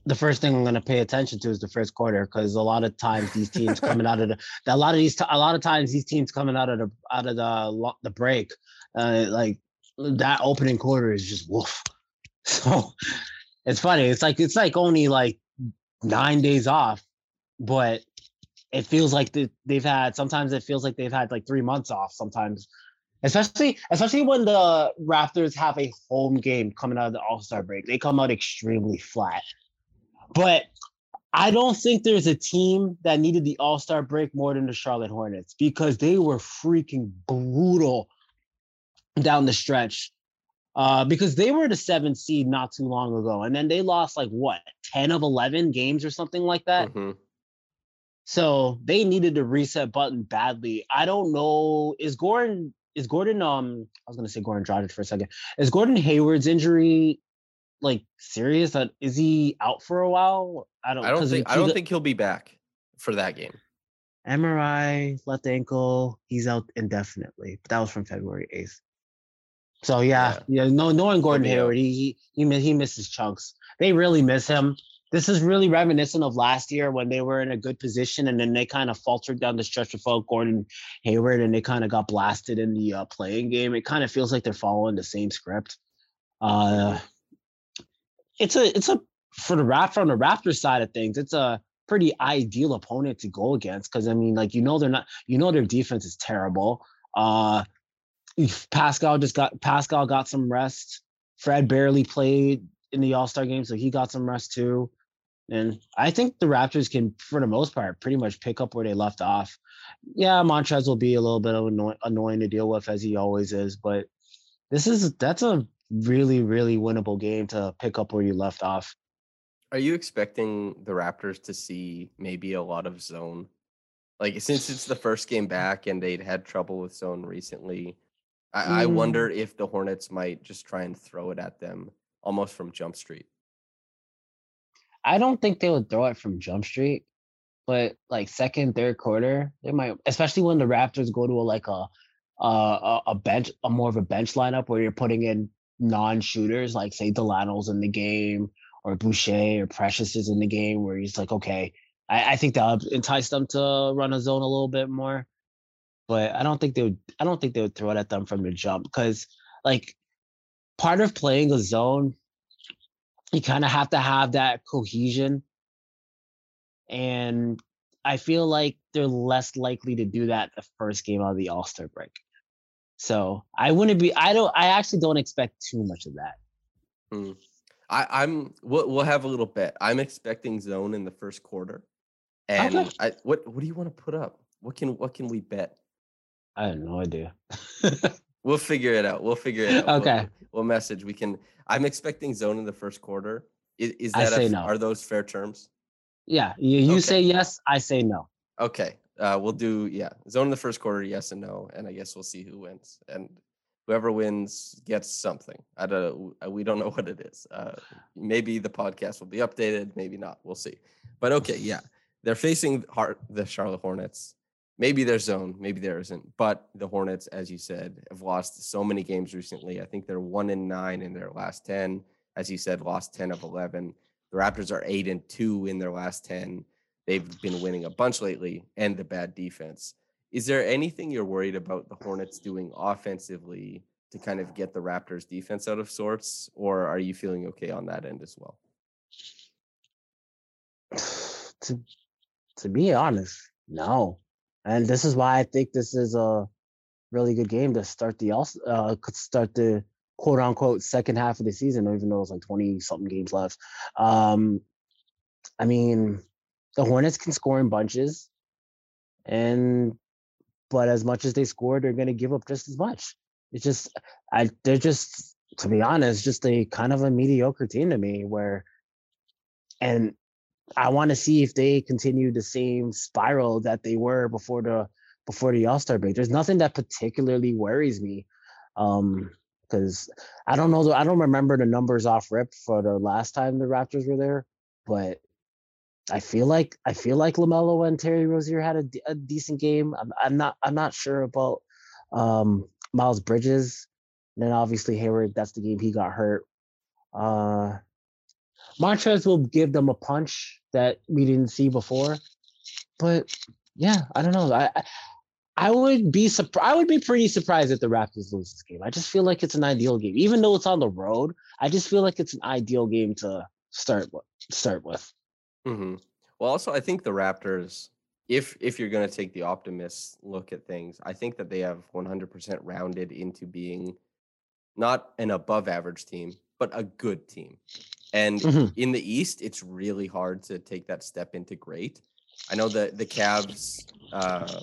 the first thing I'm going to pay attention to is the first quarter because a lot of times these teams coming out of the a lot of these a lot of times these teams coming out of the out of the the break, uh, like that opening quarter is just woof. So it's funny. It's like it's like only like nine days off, but it feels like they've had. Sometimes it feels like they've had like three months off. Sometimes especially especially when the Raptors have a home game coming out of the All Star break. They come out extremely flat. But I don't think there's a team that needed the All Star break more than the Charlotte Hornets because they were freaking brutal down the stretch. Uh, because they were the seventh seed not too long ago, and then they lost like what ten of eleven games or something like that. Mm-hmm. So they needed a reset button badly. I don't know. Is Gordon is Gordon um I was gonna say Gordon Dragic for a second. Is Gordon Hayward's injury like serious? That is he out for a while? I don't I don't think I don't think he'll be back for that game. MRI, left ankle, he's out indefinitely. But that was from February 8th. So yeah, yeah, yeah no knowing Gordon Hayward, he he he misses chunks. They really miss him this is really reminiscent of last year when they were in a good position and then they kind of faltered down the stretch without Gordon Hayward and they kind of got blasted in the uh, play-in game. It kind of feels like they're following the same script. Uh, it's a it's a for the rap from the Raptors side of things, it's a pretty ideal opponent to go against because I mean, like you know, they're not you know their defense is terrible. Uh, Pascal just got Pascal got some rest. Fred barely played in the All Star game, so he got some rest too. And I think the Raptors can, for the most part, pretty much pick up where they left off. Yeah, Montrez will be a little bit annoy- annoying to deal with as he always is, but this is that's a really, really winnable game to pick up where you left off. Are you expecting the Raptors to see maybe a lot of zone? Like since it's the first game back and they'd had trouble with zone recently, I, mm. I wonder if the Hornets might just try and throw it at them almost from Jump Street. I don't think they would throw it from Jump Street, but like second, third quarter, they might, especially when the Raptors go to a, like a, a a bench, a more of a bench lineup where you're putting in non-shooters, like say Dalano's in the game or Boucher or Precious is in the game, where he's like, okay, I, I think that'll entice them to run a zone a little bit more. But I don't think they would. I don't think they would throw it at them from the jump because, like, part of playing a zone, you kind of have to have that cohesion. And I feel like they're less likely to do that the first game of the All Star break. So I wouldn't be. I don't. I actually don't expect too much of that. Hmm. I, I'm. We'll, we'll have a little bet. I'm expecting zone in the first quarter. And Okay. I, what what do you want to put up? What can what can we bet? I have no idea. We'll figure it out. We'll figure it out. We'll- Okay. We'll, message. We can. I'm expecting zone in the first quarter. Is, is I that a say f- no. are those fair terms? yeah, you, you Okay. say yes, I say no. Okay. Uh, we'll do yeah. Zone in the first quarter, yes and no, and I guess we'll see who wins. And whoever wins gets something. I don't. We don't know what it is. Uh, maybe the podcast will be updated. Maybe not. We'll see. But okay, yeah, they're facing the Charlotte Hornets. Maybe there's zone. Maybe there isn't. But the Hornets, as you said, have lost so many games recently. I think they're one in nine in their last ten. As you said, lost ten of eleven. The Raptors are eight and two in their last ten. They've been winning a bunch lately, and the bad defense. Is there anything you're worried about the Hornets doing offensively to kind of get the Raptors defense out of sorts, or are you feeling okay on that end as well? to to be honest, no. And this is why I think this is a really good game to start the uh start the quote unquote second half of the season, even though it's like 20 something games left. Um I mean the Hornets can score in bunches and but as much as they score, they're gonna give up just as much. It's just I they're just to be honest, just a kind of a mediocre team to me where and I want to see if they continue the same spiral that they were before the before the All Star break. There's nothing that particularly worries me, um, because I don't know. I don't remember the numbers off rip for the last time the Raptors were there, but I feel like I feel like LaMelo and Terry Rozier had a, a decent game. I'm, I'm not I'm not sure about um, Miles Bridges. And then obviously Hayward. That's the game he got hurt. Uh, Montrez will give them a punch that we didn't see before. But yeah, I don't know. I I, would be surprised. I would be pretty surprised if the Raptors lose this game. I just feel like it's an ideal game, even though it's on the road. I just feel like it's an ideal game to start with. Start with. Hmm Well, also, I think the Raptors, if if you're going to take the optimist look at things, I think that they have 100% rounded into being not an above average team, but a good team. And Mhm. in the East, it's really hard to take that step into great. I know that the Cavs, uh,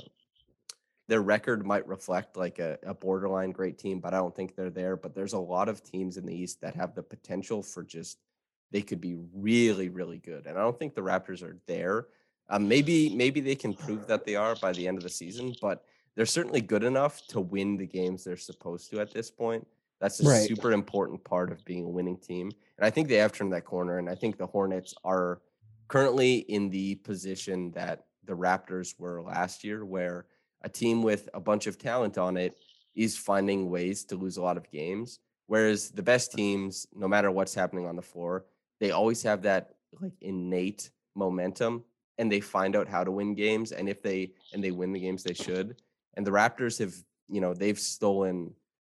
their record might reflect like a, a borderline great team, but I don't think they're there. But there's a lot of teams in the East that have the potential for just they could be really, really good. And I don't think the Raptors are there. Um, maybe maybe they can prove that they are by the end of the season, but they're certainly good enough to win the games they're supposed to at this point. That's a Right. super important part of being a winning team. And I think they have turned that corner. And I think the Hornets are currently in the position that the Raptors were last year, where a team with a bunch of talent on it is finding ways to lose a lot of games. Whereas the best teams, no matter what's happening on the floor, they always have that like innate momentum and they find out how to win games. And if they and they win the games they should. And the Raptors have, you know, they've stolen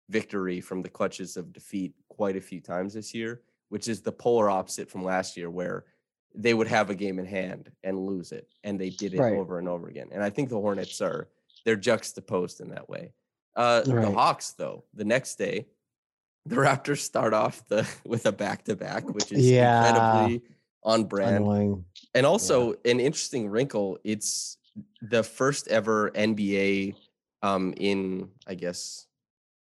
victory from the clutches of defeat quite a few times this year, which is the polar opposite from last year where they would have a game in hand and lose it. And they did it Right. over and over again. And I think the Hornets are they're juxtaposed in that way. Uh, The Hawks, though, the next day, the Raptors start off the with a back to back, which is Yeah. incredibly on brand. Annoying. And also an interesting wrinkle, it's the first ever NBA um in I guess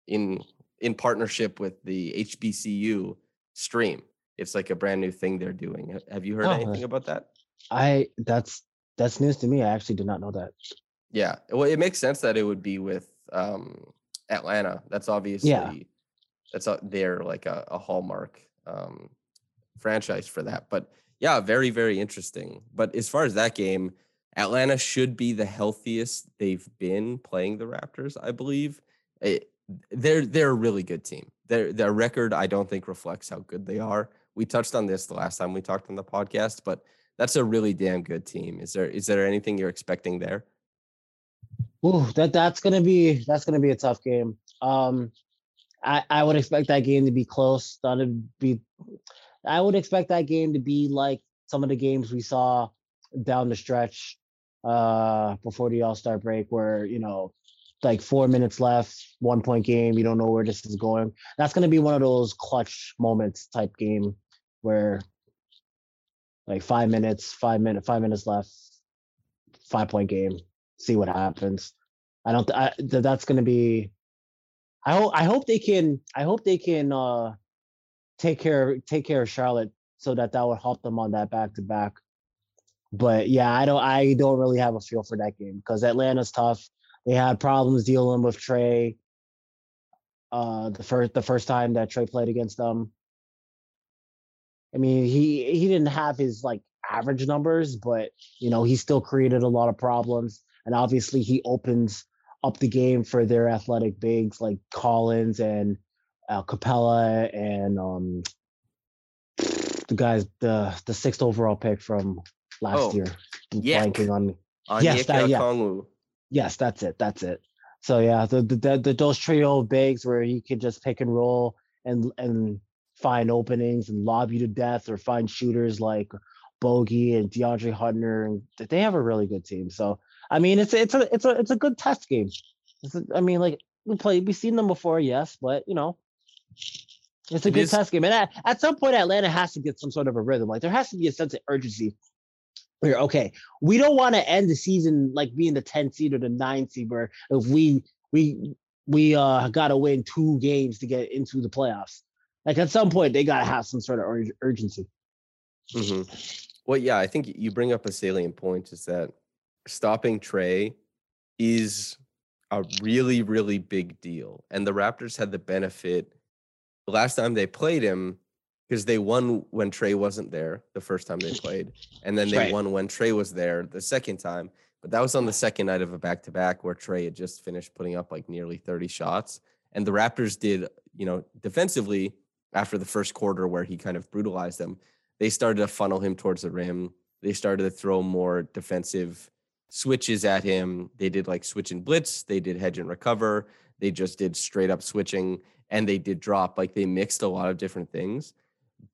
in in partnership with the HBCU stream. It's like a brand new thing they're doing. Have you heard Oh, anything about that? I that's that's news to me. I actually did not know that. Yeah. Well, it makes sense that it would be with um Atlanta. That's obviously that's a, they're like a, a hallmark um franchise for that. But yeah, very, very interesting. But as far as that game, Atlanta should be the healthiest they've been playing the Raptors, I believe. It, they're they're a really good team. Their their record, I don't think reflects how good they are. We touched on this the last time we talked on the podcast, but that's a really damn good team. Is there is there anything you're expecting there? Ooh, that that's gonna be that's gonna be a tough game. Um, I I would expect that game to be close. That would be. I would expect that game to be like some of the games we saw down the stretch uh before the All Star break, where you know like four minutes left, one point game. You don't know where this is going. That's going to be one of those clutch moments type game where like five minutes, five minutes, five minutes left, five point game. See what happens. I don't. I, that's going to be. I hope. I hope they can. I hope they can uh take care. Take care of Charlotte so that that would help them on that back to back. But yeah, I don't. I don't really have a feel for that game because Atlanta's tough. They had problems dealing with Trae. Uh, the first the first time that Trae played against them. I mean, he he didn't have his like average numbers, but you know, he still created a lot of problems. And obviously he opens up the game for their athletic bigs like Collins and uh, Capela and um the guys the the sixth overall pick from last Oh, year. Yak. blanking on Onyeka Yes, that- yeah. Yes, that's it. That's it. So yeah, the the, the, the those trio bigs where you can just pick and roll and and find openings and lob you to death or find shooters like Bogey and DeAndre Hunter and they have a really good team. So I mean it's it's a it's a it's a good test game. It's a, I mean like we play we've seen them before, yes, but you know it's a It good is- test game. And at, at some point Atlanta has to get some sort of a rhythm. Like there has to be a sense of urgency where okay, we don't want to end the season like being the 10 seed or the 9 seed where if we we we uh got to win two games to get into the playoffs. Like at some point they got to have some sort of ur- urgency. hmm Well, yeah, I think you bring up a salient point is that stopping Trae is a really, really big deal. And the Raptors had the benefit the last time they played him because they won when Trae wasn't there the first time they played. And then they Right. won when Trae was there the second time. But that was on the second night of a back to back where Trae had just finished putting up like nearly 30 shots. And the Raptors did, you know, defensively after the first quarter where he kind of brutalized them, they started to funnel him towards the rim. They started to throw more defensive switches at him. They did like switch and blitz, they did hedge and recover, they just did straight up switching, and they did drop. Like they mixed a lot of different things.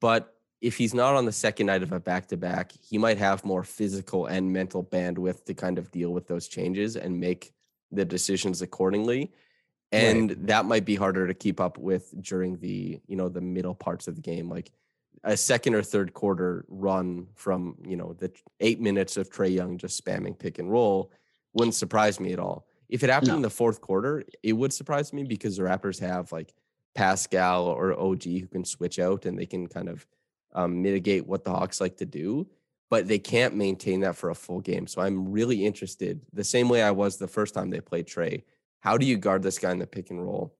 But if he's not on the second night of a back to back, he might have more physical and mental bandwidth to kind of deal with those changes and make the decisions accordingly. And that might be harder to keep up with during the, you know, the middle parts of the game. Like a second or third quarter run from, you know, the eight minutes of Trae Young just spamming pick and roll wouldn't surprise me at all. If it happened No. in the fourth quarter, it would surprise me because the Raptors have like Pascal or OG who can switch out and they can kind of um, mitigate what the Hawks like to do, but they can't maintain that for a full game. So I'm really interested, the same way I was the first time they played Trey. How do you guard this guy in the pick and roll?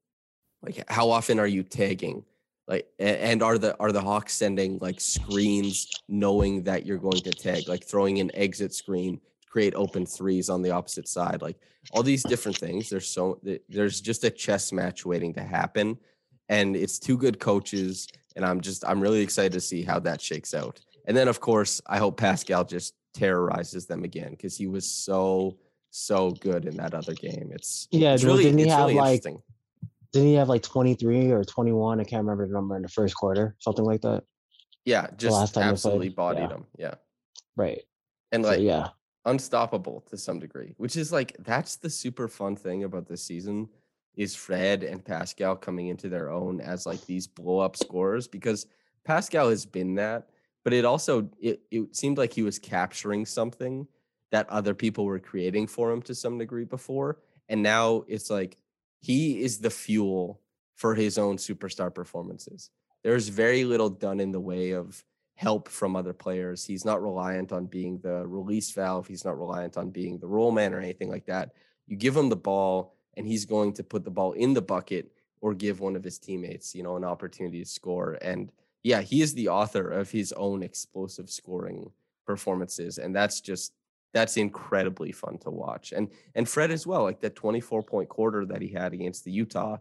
Like, how often are you tagging? Like, and are the are the Hawks sending like screens, knowing that you're going to tag, like throwing an exit screen, create open threes on the opposite side, like all these different things. There's so there's just a chess match waiting to happen, and it's two good coaches and I'm just I'm really excited to see how that shakes out. And then of course, I hope Pascal just terrorizes them again because he was so so good in that other game. It's Yeah, it's really didn't he it's have, really like, interesting. Didn't he have like 23 or 21? I can't remember the number in the first quarter, something like that. Yeah, just last time absolutely bodied yeah. him. Yeah, Right. and So, like yeah. unstoppable to some degree, which is like that's the super fun thing about this season is Fred and Pascal coming into their own as like these blow up scorers because Pascal has been that, but it also it, it seemed like he was capturing something that other people were creating for him to some degree before. And now it's like he is the fuel for his own superstar performances. There's very little done in the way of help from other players. He's not reliant on being the release valve. He's not reliant on being the roll man or anything like that. You give him the ball and he's going to put the ball in the bucket or give one of his teammates, you know, an opportunity to score. And yeah, he is the author of his own explosive scoring performances, and that's just that's incredibly fun to watch. And and Fred as well, like that 24 point quarter that he had against the Utah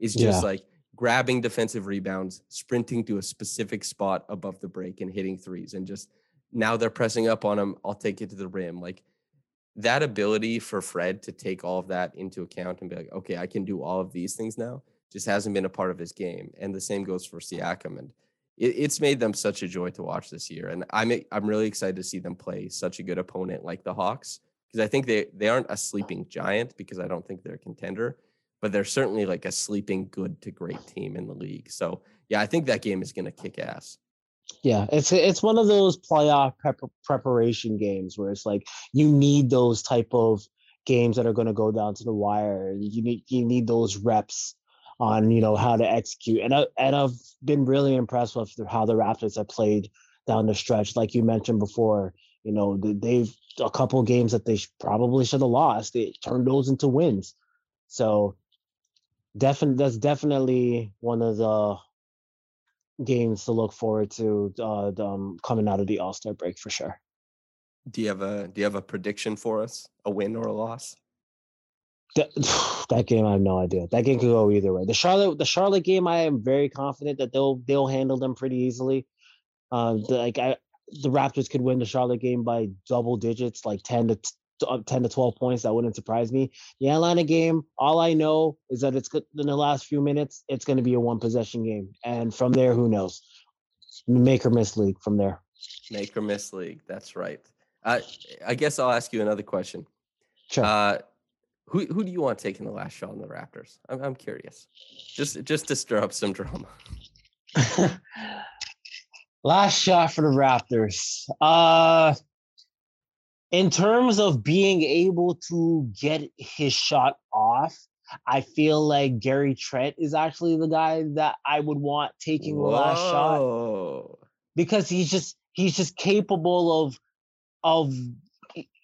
is just Yeah. like grabbing defensive rebounds, sprinting to a specific spot above the break and hitting threes and just now they're pressing up on him, I'll take it to the rim. Like that ability for Fred to take all of that into account and be like, okay, I can do all of these things now, just hasn't been a part of his game. And the same goes for Siakam. And it, it's made them such a joy to watch this year. And I'm I'm really excited to see them play such a good opponent like the Hawks because I think they they aren't a sleeping giant because I don't think they're a contender, but they're certainly like a sleeping good to great team in the league. So yeah, I think that game is going to kick ass. Yeah, it's it's one of those playoff prep, preparation games where it's like you need those type of games that are going to go down to the wire. You need you need those reps on you know how to execute. And I and I've been really impressed with how the Raptors have played down the stretch. Like you mentioned before, you know they've a couple games that they probably should have lost. They turned those into wins. So definitely that's definitely one of the games to look forward to uh, the, um, coming out of the All Star break for sure. Do you have a do you have a prediction for us? A win or a loss? That, that game, I have no idea. That game could go either way. The Charlotte, the Charlotte game, I am very confident that they'll they'll handle them pretty easily. Uh, the, like I, the Raptors could win the Charlotte game by double digits, like ten to t- uh, ten to twelve points. That wouldn't surprise me. The Atlanta game, all I know is that it's in the last few minutes, it's going to be a one possession game, and from there, who knows? Make or miss league from there. Make or miss league. That's right. Uh, I guess I'll ask you another question. Sure. Uh, who who do you want taking the last shot on the Raptors? I'm I'm curious. Just just to stir up some drama. Last shot for the Raptors. Uh in terms of being able to get his shot off, I feel like Gary Trent is actually the guy that I would want taking the last shot because he's just he's just capable of of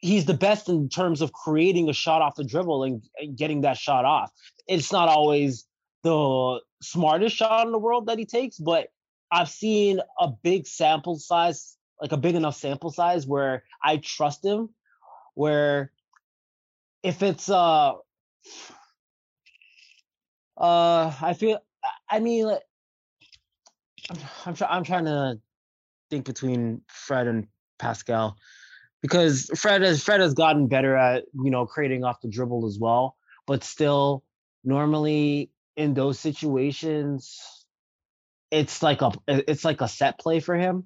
he's the best in terms of creating a shot off the dribble and, getting that shot off. It's not always the smartest shot in the world that he takes, but I've seen a big sample size, like a big enough sample size where I trust him. Where if it's uh uh I feel I mean I'm I'm, I'm trying to think between Fred and Pascal because Fred has Fred has gotten better at you know creating off the dribble as well, but still normally in those situations it's like a it's like a set play for him.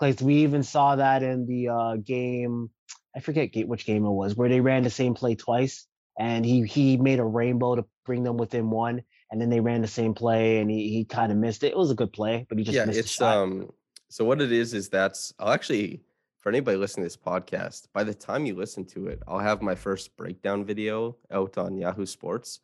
Like we even saw that in the uh, game, I forget which game it was, where they ran the same play twice, and he he made a rainbow to bring them within one, and then they ran the same play, and he he kind of missed it. It was a good play, but he just yeah, missed it's um. So what it is is that's I'll actually for anybody listening to this podcast. By the time you listen to it, I'll have my first breakdown video out on Yahoo Sports,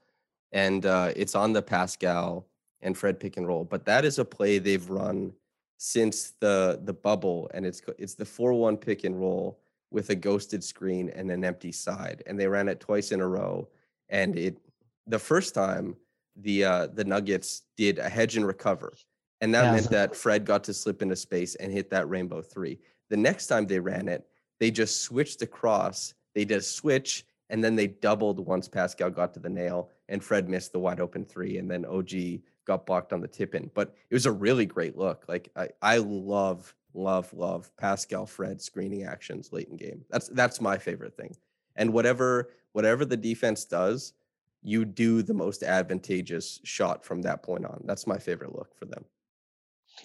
and uh, it's on the Pascal and Fred pick and roll. But that is a play they've run since the the bubble, and it's it's the four one pick and roll with a ghosted screen and an empty side, and they ran it twice in a row. And it the first time the uh, the Nuggets did a hedge and recover, and that Yeah. meant that Fred got to slip into space and hit that rainbow three. The next time they ran it, they just switched across. They did a switch and then they doubled once Pascal got to the nail and Fred missed the wide open three and then OG got blocked on the tip in. But it was a really great look. Like I, I love, love, love Pascal Fred screening actions late in game. That's that's my favorite thing. And whatever whatever the defense does, you do the most advantageous shot from that point on. That's my favorite look for them.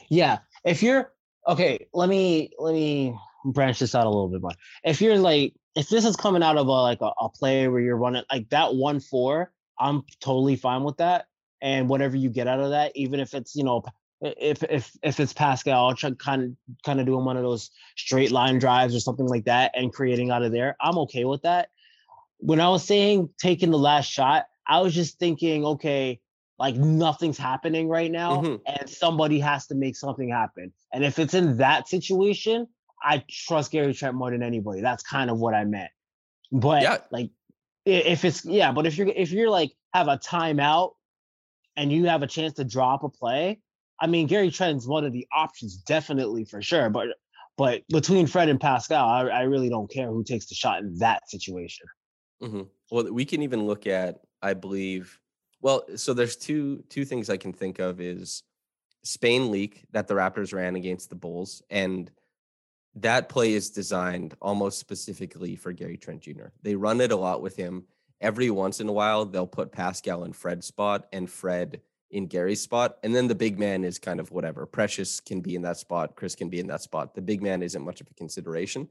Yeah, if you're okay, let me let me branch this out a little bit more. If you're like, if this is coming out of a like a, a play where you're running like that one four, I'm totally fine with that. And whatever you get out of that, even if it's you know, if if if it's Pascal, I'll try kind of kind of doing one of those straight line drives or something like that and creating out of there. I'm okay with that. When I was saying taking the last shot, I was just thinking, okay, like nothing's happening right now Mhm. and somebody has to make something happen and if it's in that situation i trust gary trent more than anybody that's kind of what i meant but Yeah. like if it's yeah but if you're if you're like have a timeout and you have a chance to drop a play I mean, Gary Trent's one of the options, definitely for sure. But but between Fred and Pascal, I, I really don't care who takes the shot in that situation. hmm Well, we can even look at, I believe. Well, so there's two two things I can think of is Spain leak that the Raptors ran against the Bulls, and that play is designed almost specifically for Gary Trent Jr. They run it a lot with him. Every once in a while, they'll put Pascal in Fred's spot and Fred in Gary's spot. And then the big man is kind of whatever. Precious can be in that spot. Chris can be in that spot. The big man isn't much of a consideration.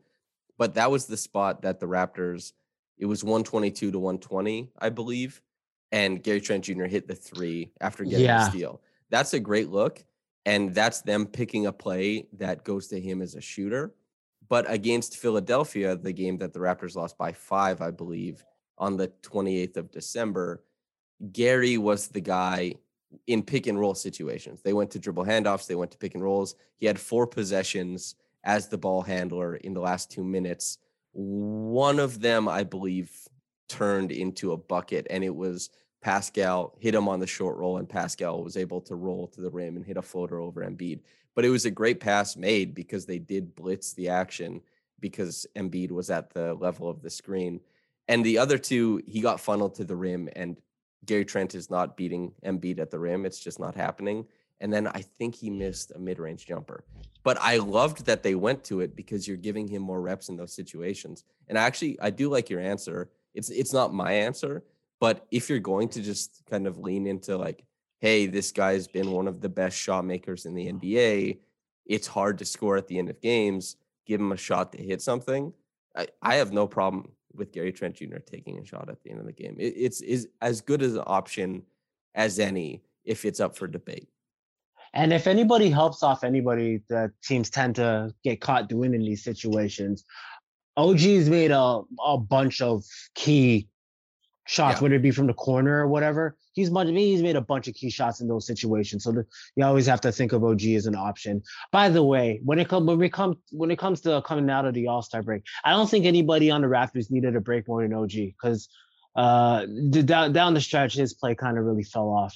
But that was the spot that the Raptors, it was 122 to 120, I believe. And Gary Trent Jr. hit the three after getting Yeah. the steal. That's a great look. And that's them picking a play that goes to him as a shooter. But against Philadelphia, the game that the Raptors lost by five, I believe, on the 28th of December, Gary was the guy in pick and roll situations. They went to dribble handoffs, they went to pick and rolls. He had four possessions as the ball handler in the last two minutes. One of them, I believe, turned into a bucket, and it was Pascal hit him on the short roll, and Pascal was able to roll to the rim and hit a floater over Embiid. But it was a great pass made because they did blitz the action because Embiid was at the level of the screen. And the other two, he got funneled to the rim, and Gary Trent is not beating Embiid at the rim. It's just not happening. And then I think he missed a mid range jumper. But I loved that they went to it because you're giving him more reps in those situations. And actually, I do like your answer. It's it's not my answer, but if you're going to just kind of lean into like, hey, this guy's been one of the best shot makers in the mm-hmm. NBA. It's hard to score at the end of games. Give him a shot to hit something. I, I have no problem with Gary Trent Jr. taking a shot at the end of the game. It, it's is as good as an option as any if it's up for debate. And if anybody helps off anybody that teams tend to get caught doing in these situations, OG's made a, a bunch of key shots, Yeah. whether it be from the corner or whatever. He's much, he's made a bunch of key shots in those situations. So the, you always have to think of OG as an option. By the way, when it comes when we come when it comes to coming out of the All Star break, I don't think anybody on the Raptors needed a break more than OG because uh, the, down down the stretch his play kind of really fell off.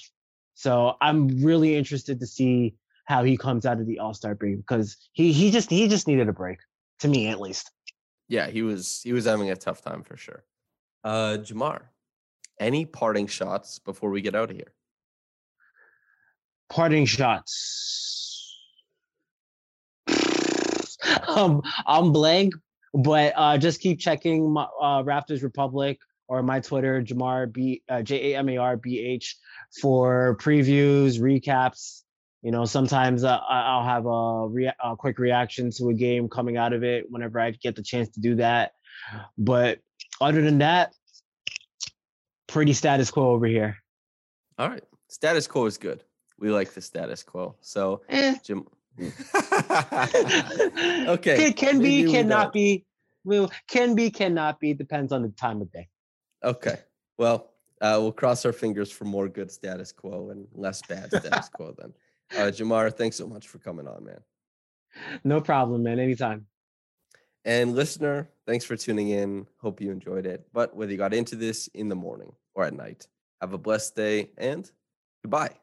So I'm really interested to see how he comes out of the All Star break because he he just he just needed a break to me at least. Yeah, he was he was having a tough time for sure. Uh Jamar, any parting shots before we get out of here? Parting shots. um, I'm blank, but uh, just keep checking my, uh, Raptors Republic or my Twitter, Jamar B uh, J A M A R B H, for previews, recaps. You know, sometimes uh, I'll have a, a quick reaction to a game coming out of it whenever I get the chance to do that. But other than that, pretty status quo over here. All right. Status quo is good. We like the status quo. So Eh. Jim Okay, Can, can maybe be, we cannot don't. be. Well, can be, cannot be. Depends on the time of day. Okay. Well, uh, we'll cross our fingers for more good status quo and less bad status quo then. Uh, Jamar, thanks so much for coming on, man. No problem, man. Anytime. And listener, thanks for tuning in. Hope you enjoyed it. But whether you got into this in the morning or at night, have a blessed day and goodbye.